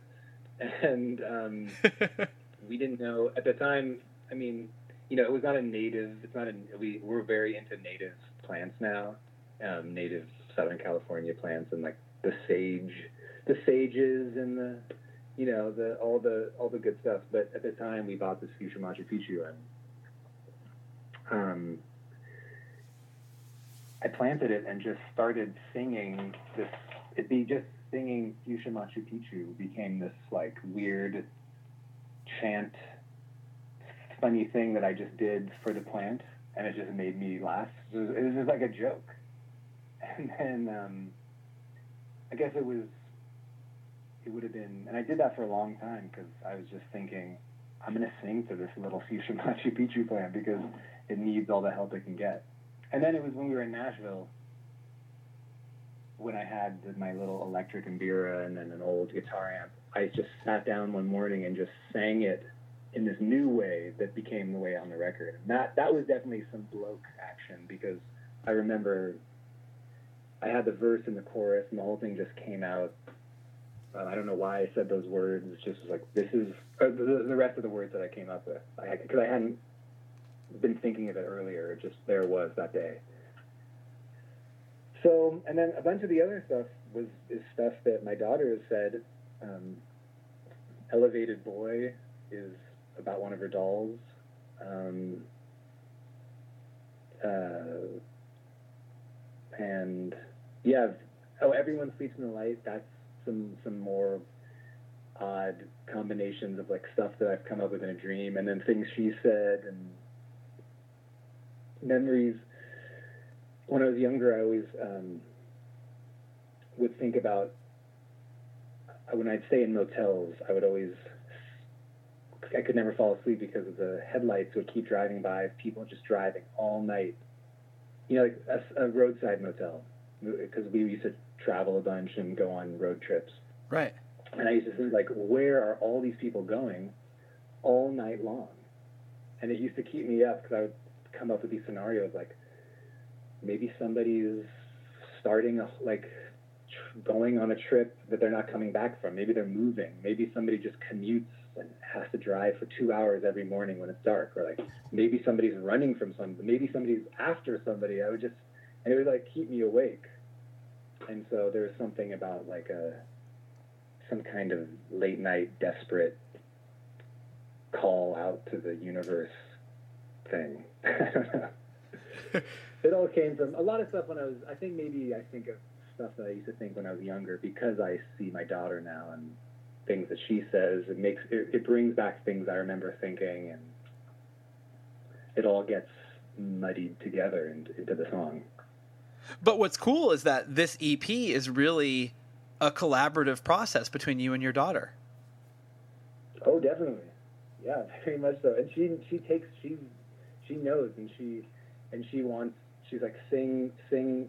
And um, we didn't know at the time. I mean, you know, it was not a native. It's not a. We we're very into native plants now, um, native Southern California plants, and like the sage, the sages, and the, you know, the all the all the good stuff. But at the time, we bought this fuchsia Machu Picchu, and um, I planted it and just started singing this. It'd be just singing Fuchsia Machu Picchu became this like weird chant, funny thing that I just did for the plant, and it just made me laugh. It was, it was just like a joke. And then um, I guess it was, it would have been, and I did that for a long time because I was just thinking, I'm gonna sing to this little Fuchsia Machu Picchu plant because it needs all the help it can get. And then it was when we were in Nashville when I had my little electric Mbira and then an old guitar amp. I just sat down one morning and just sang it in this new way that became the way on the record. And that that was definitely some bloke action because I remember I had the verse and the chorus and the whole thing just came out. Uh, I don't know why I said those words. It's just like this is uh, the, the rest of the words that I came up with. Because I, I hadn't been thinking of it earlier. It just there was that day. So, and then a bunch of the other stuff was is stuff that my daughter has said. Um, Elevated Boy is about one of her dolls. Um, uh, and yeah, oh, everyone sleeps in the light. That's some some more odd combinations of like stuff that I've come up with in a dream, and then things she said and memories. When I was younger, I always um, would think about when I'd stay in motels. I would always I could never fall asleep because of the headlights would keep driving by. People just driving all night. You know, like a, a roadside motel because we used to travel a bunch and go on road trips. Right. And I used to think like, where are all these people going all night long? And it used to keep me up because I would come up with these scenarios like maybe somebody is starting a like tr- going on a trip that they're not coming back from. Maybe they're moving. Maybe somebody just commutes and has to drive for two hours every morning when it's dark. Or like maybe somebody's running from somebody. Maybe somebody's after somebody. I would just and it would like keep me awake. And so there's something about like a some kind of late night desperate call out to the universe thing. It all came from a lot of stuff when I was. I think maybe I think of stuff that I used to think when I was younger because I see my daughter now and things that she says. It makes it, it brings back things I remember thinking, and it all gets muddied together into, into the song. But what's cool is that this EP is really a collaborative process between you and your daughter. Oh, definitely. Yeah, very much so. And she she takes she she knows and she and she wants she's like sing sing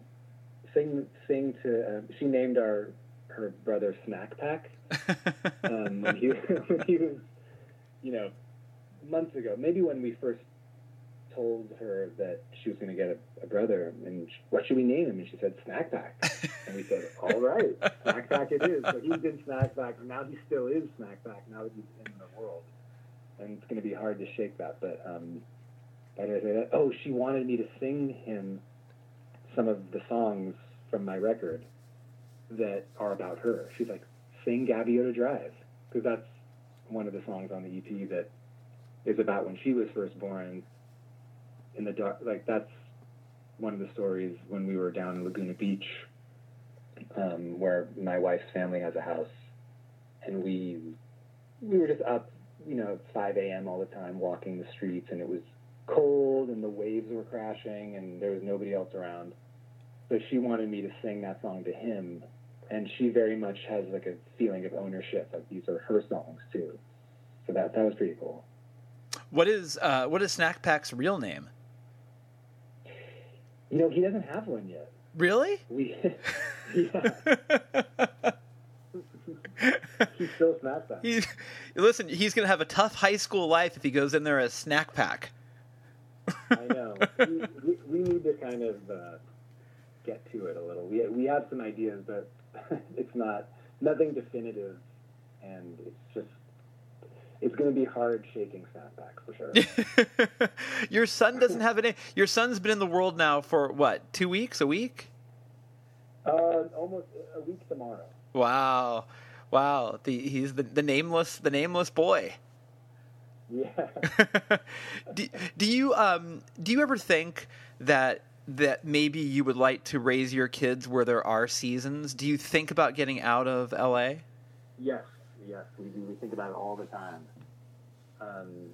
sing sing to. Um, she named our her brother Snack Pack um, when he when he was you know months ago. Maybe when we first told her that she was going to get a, a brother, and sh what should we name him? And she said Snack Pack, and we said, all right, Snack Pack it is. So he's been Snack Pack, and now he still is Snack Pack. Now that he's in the world, and it's going to be hard to shake that. But um, why did I say that? Oh, she wanted me to sing him some of the songs from my record that are about her. She's like, sing Gaviota Drive, because that's one of the songs on the EP that is about when she was first born in the dark. Like that's one of the stories when we were down in Laguna Beach, um, where my wife's family has a house, and we we were just up, you know, 5 a.m. all the time, walking the streets, and it was cold, and the waves were crashing, and there was nobody else around. So she wanted me to sing that song to him, and she very much has like a feeling of ownership. Like these are her songs too. So that that was pretty cool. What is uh, what is Snack Pack's real name? You know, he doesn't have one yet. Really? We, yeah. He's still snack pack. He, listen, he's going to have a tough high school life if he goes in there as snack pack. I know. we, we, we need to kind of uh, get to it a little. We we have some ideas, but it's not nothing definitive, and it's just it's going to be hard shaking Snack Pack for sure. Your son doesn't have any. Your son's been in the world now for what? Two weeks? A week? uh, almost a week tomorrow. Wow, wow. The, he's the, the nameless the nameless boy. Yeah. do, do you um do you ever think that that maybe you would like to raise your kids where there are seasons? Do you think about getting out of LA? Yes, yes, we do. We think about it all the time. Um,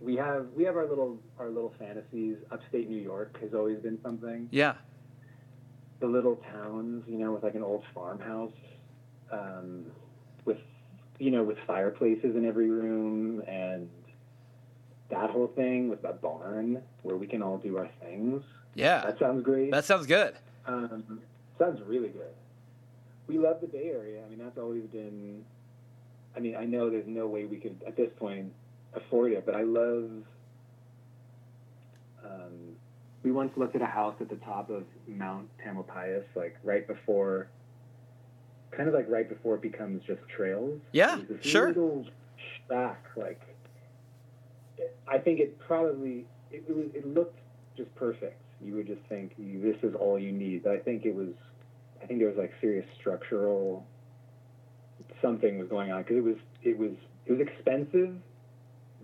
we have we have our little our little fantasies. Upstate New York has always been something. Yeah. The little towns, you know, with like an old farmhouse, um, with you know, with fireplaces in every room, and that whole thing with a barn where we can all do our things. Yeah. That sounds great. That sounds good. Um, sounds really good. We love the Bay Area. I mean, that's always been. I mean, I know there's no way we could at this point afford it, but I love. Um, we once looked at a house at the top of Mount Tamalpais, like right before, kind of like right before it becomes just trails. Yeah, It was this sure. Little shack, like. I think it probably it, it was it looked just perfect. You would just think this is all you need. But I think it was, I think there was like serious structural something was going on because it was it was it was expensive,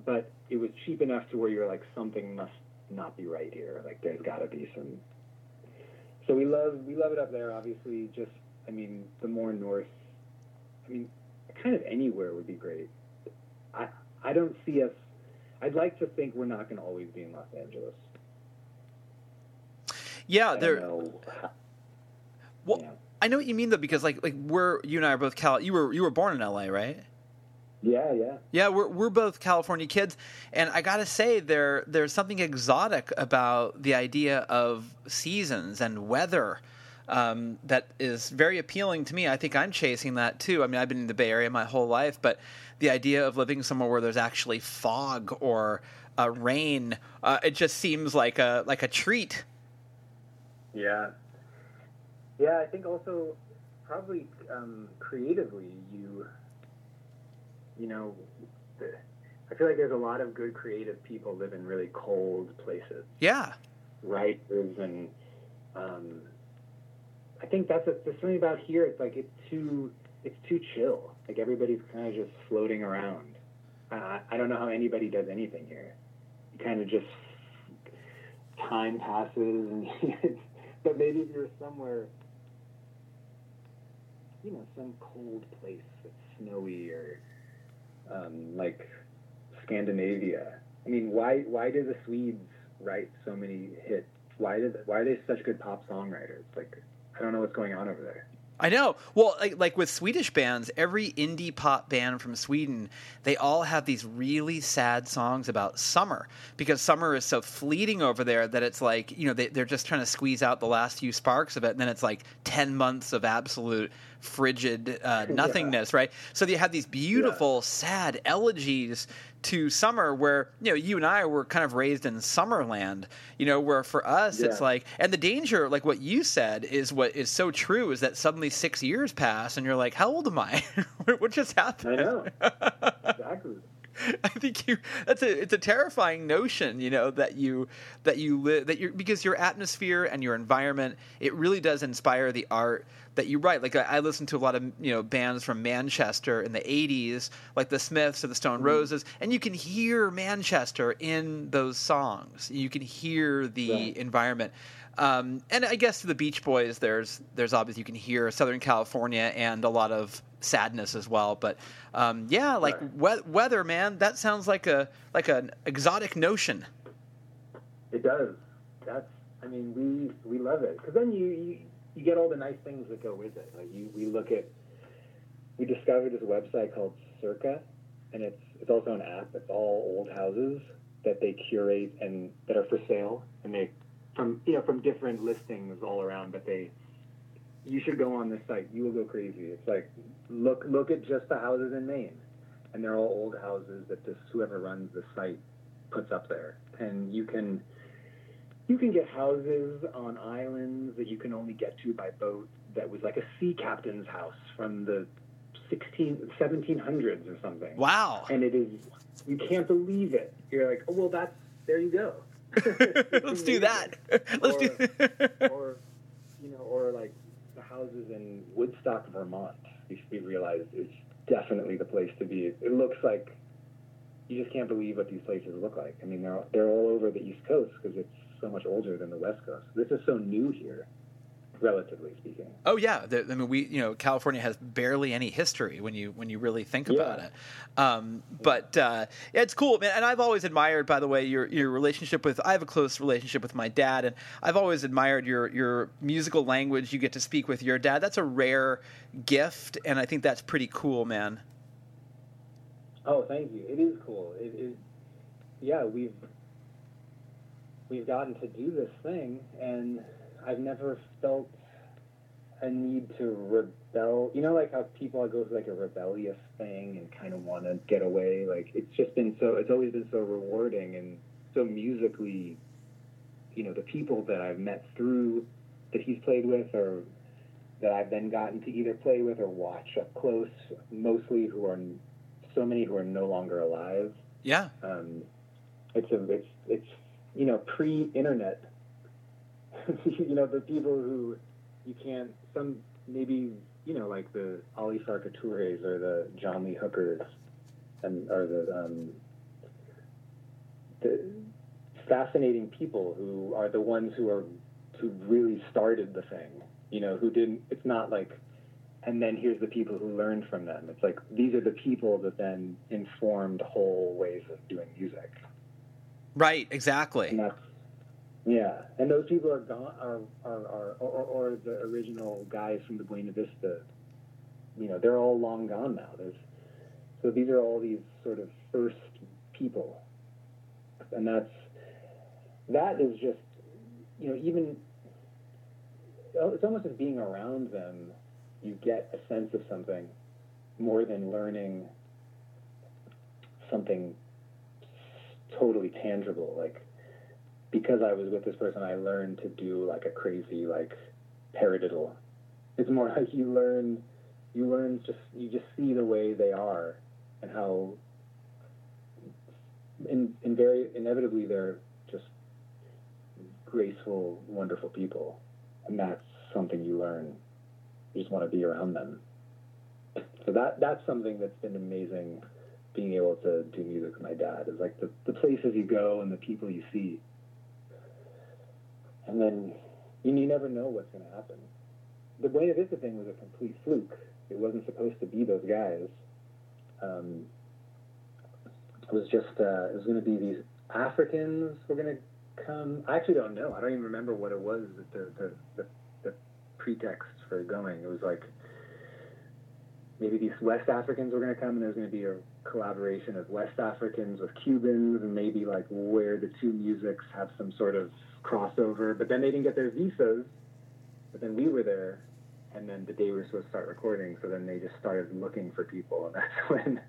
but it was cheap enough to where you're like something must not be right here. Like there's got to be some. So we love we love it up there. Obviously, just I mean the more north. I mean, kind of anywhere would be great. I I don't see us. I'd like to think we're not going to always be in Los Angeles. Yeah, I there. know. Well, yeah. I know what you mean though, because like like we're you and I are both Cal. You were you were born in L.A., right? yeah, yeah. Yeah, we're we're both California kids, and I gotta say there there's something exotic about the idea of seasons and weather. Um, that is very appealing to me. I think I'm chasing that too. I mean, I've been in the Bay Area my whole life, but the idea of living somewhere where there's actually fog or uh, rain, uh, it just seems like a like a treat. Yeah. Yeah, I think also probably um, creatively you you know the, I feel like there's a lot of good creative people live in really cold places. Yeah, Writers and um, I think that's a, there's something about here. It's like it's too it's too chill. Like everybody's kind of just floating around. Uh, I don't know how anybody does anything here. You kind of just time passes, and but maybe if you're somewhere, you know, some cold place that's snowy or um, like Scandinavia. I mean, why why do the Swedes write so many hits? Why did why are they such good pop songwriters? Like, I don't know what's going on over there. I know. Well, like, like with Swedish bands, every indie pop band from Sweden, they all have these really sad songs about summer because summer is so fleeting over there that it's like, you know, they, they're just trying to squeeze out the last few sparks of it. And then it's like 10 months of absolute frigid uh, nothingness, right? So you have these beautiful, sad elegies to summer where, you know, you and I were kind of raised in Summerland, you know, where for us it's like, and the danger, like what you said, is what is so true is that suddenly six years pass and you're like, how old am I? what just happened? I know exactly. I think you that's a it's a terrifying notion, you know, that you that you live that you because your atmosphere and your environment it really does inspire the art that you write. Like I, I listen to a lot of you know bands from Manchester in the '80s, like the Smiths or the Stone Roses, and you can hear Manchester in those songs. You can hear the Right. environment. Um, and I guess to the Beach Boys, there's there's obviously you can hear Southern California and a lot of sadness as well. But um, yeah, like Right. we- weather, man, that sounds like a like an exotic notion. It does. That's. I mean, we we love it because then you, you you get all the nice things that go with it. Like you, we look at. We discovered this website called Circa, and it's it's also an app. It's all old houses that they curate and that are for sale, and they from you know from different listings all around, but they you should go on this site. You will go crazy. It's like look look at just the houses in Maine, and they're all old houses that this whoever runs the site puts up there, and you can you can get houses on islands that you can only get to by boat. That was like a sea captain's house from the 16 1700s or something. Wow. And it is you can't believe it. You're like, oh well, that's there you go. Let's do that. Let's do. or you know, or like the houses in Woodstock, Vermont. We, we realized is definitely the place to be. It looks like you just can't believe what these places look like. I mean, they're they're all over the East Coast because it's so much older than the West Coast. This is so new here, relatively speaking. Oh yeah, the, I mean we you know California has barely any history when you when you really think about it. Um, but uh, yeah, it's cool, man. And I've always admired, by the way, your your relationship with. I have a close relationship with my dad, and I've always admired your your musical language. You get to speak with your dad. That's a rare gift, and I think that's pretty cool, man. Oh, thank you. It is cool. It is. Yeah, we've we've gotten to do this thing, and I've never felt a need to rebel. You know, like how people go through like a rebellious thing and kind of want to get away. Like it's just been so. It's always been so rewarding and so musically. You know, the people that I've met through that he's played with, or that I've then gotten to either play with or watch up close, mostly who are so many who are no longer alive. Yeah, Um, it's a it's it's you know pre-internet. you know the people who you can't some maybe you know like the Ali Farka Toures or the John Lee Hookers and or the um, the fascinating people who are the ones who are who really started the thing. You know who didn't. It's not like and then here's the people who learned from them. It's like these are the people that then informed whole ways of doing music. Right, exactly. And yeah, and those people are gone, are are, are or, or, or the original guys from the Buena Vista. You know, they're all long gone now. There's so these are all these sort of first people, and that's that is just you know even it's almost as being around them, you get a sense of something more than learning something totally tangible like because I was with this person, I learned to do like a crazy like paradiddle. It's more like you learn, you learn just you just see the way they are and how, in in very inevitably they're just graceful, wonderful people, and that's something you learn. You just want to be around them. So that that's something that's been amazing. Being able to do music with my dad is like the, the places you go and the people you see and then you, you never know what's going to happen. The Buena Vista thing was a complete fluke. It wasn't supposed to be those guys. Um, it was just uh, it was going to be these Africans were going to come. I actually don't know. I don't even remember what it was that the the, the, the pretext for going. It was like maybe these West Africans were going to come, and there was going to be a collaboration of West Africans with Cubans, and maybe like where the two musics have some sort of crossover. But then they didn't get their visas. But then we were there, and then the day we were supposed to start recording, so then they just started looking for people, and that's when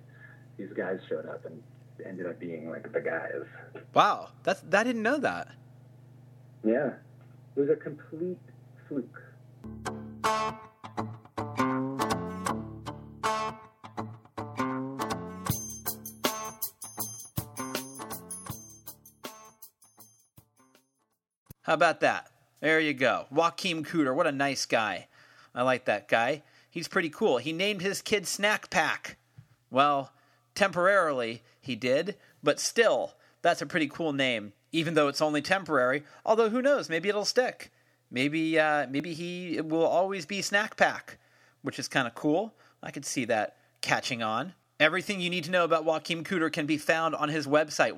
these guys showed up and ended up being like the guys. Wow, that's I didn't know that. Yeah, it was a complete fluke. How about that? There you go. Joachim Cooder, what a nice guy. I like that guy. He's pretty cool. He named his kid Snack Pack. Well, temporarily he did, but still, that's a pretty cool name, even though it's only temporary. Although who knows? Maybe it'll stick. Maybe uh, maybe he will always be Snack Pack, which is kind of cool. I could see that catching on. Everything you need to know about Joachim Cooder can be found on his website,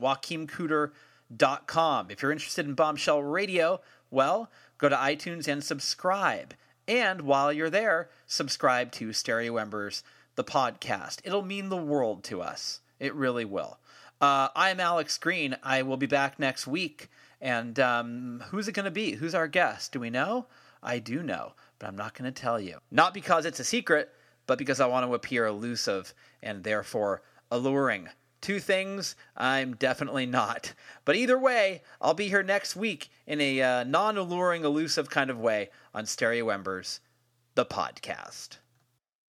joachimcooder.com. If you're interested in Bombshell Radio, well, go to iTunes and subscribe. And while you're there, subscribe to Stereo Embers, the podcast. It'll mean the world to us. It really will. Uh, I'm Alex Green. I will be back next week. And um, who's it going to be? Who's our guest? Do we know? I do know. but I'm not going to tell you. Not because it's a secret, but because I want to appear elusive and therefore alluring. Two things I'm definitely not. But either way, I'll be here next week in a uh, non alluring, elusive kind of way on Stereo Embers, the podcast.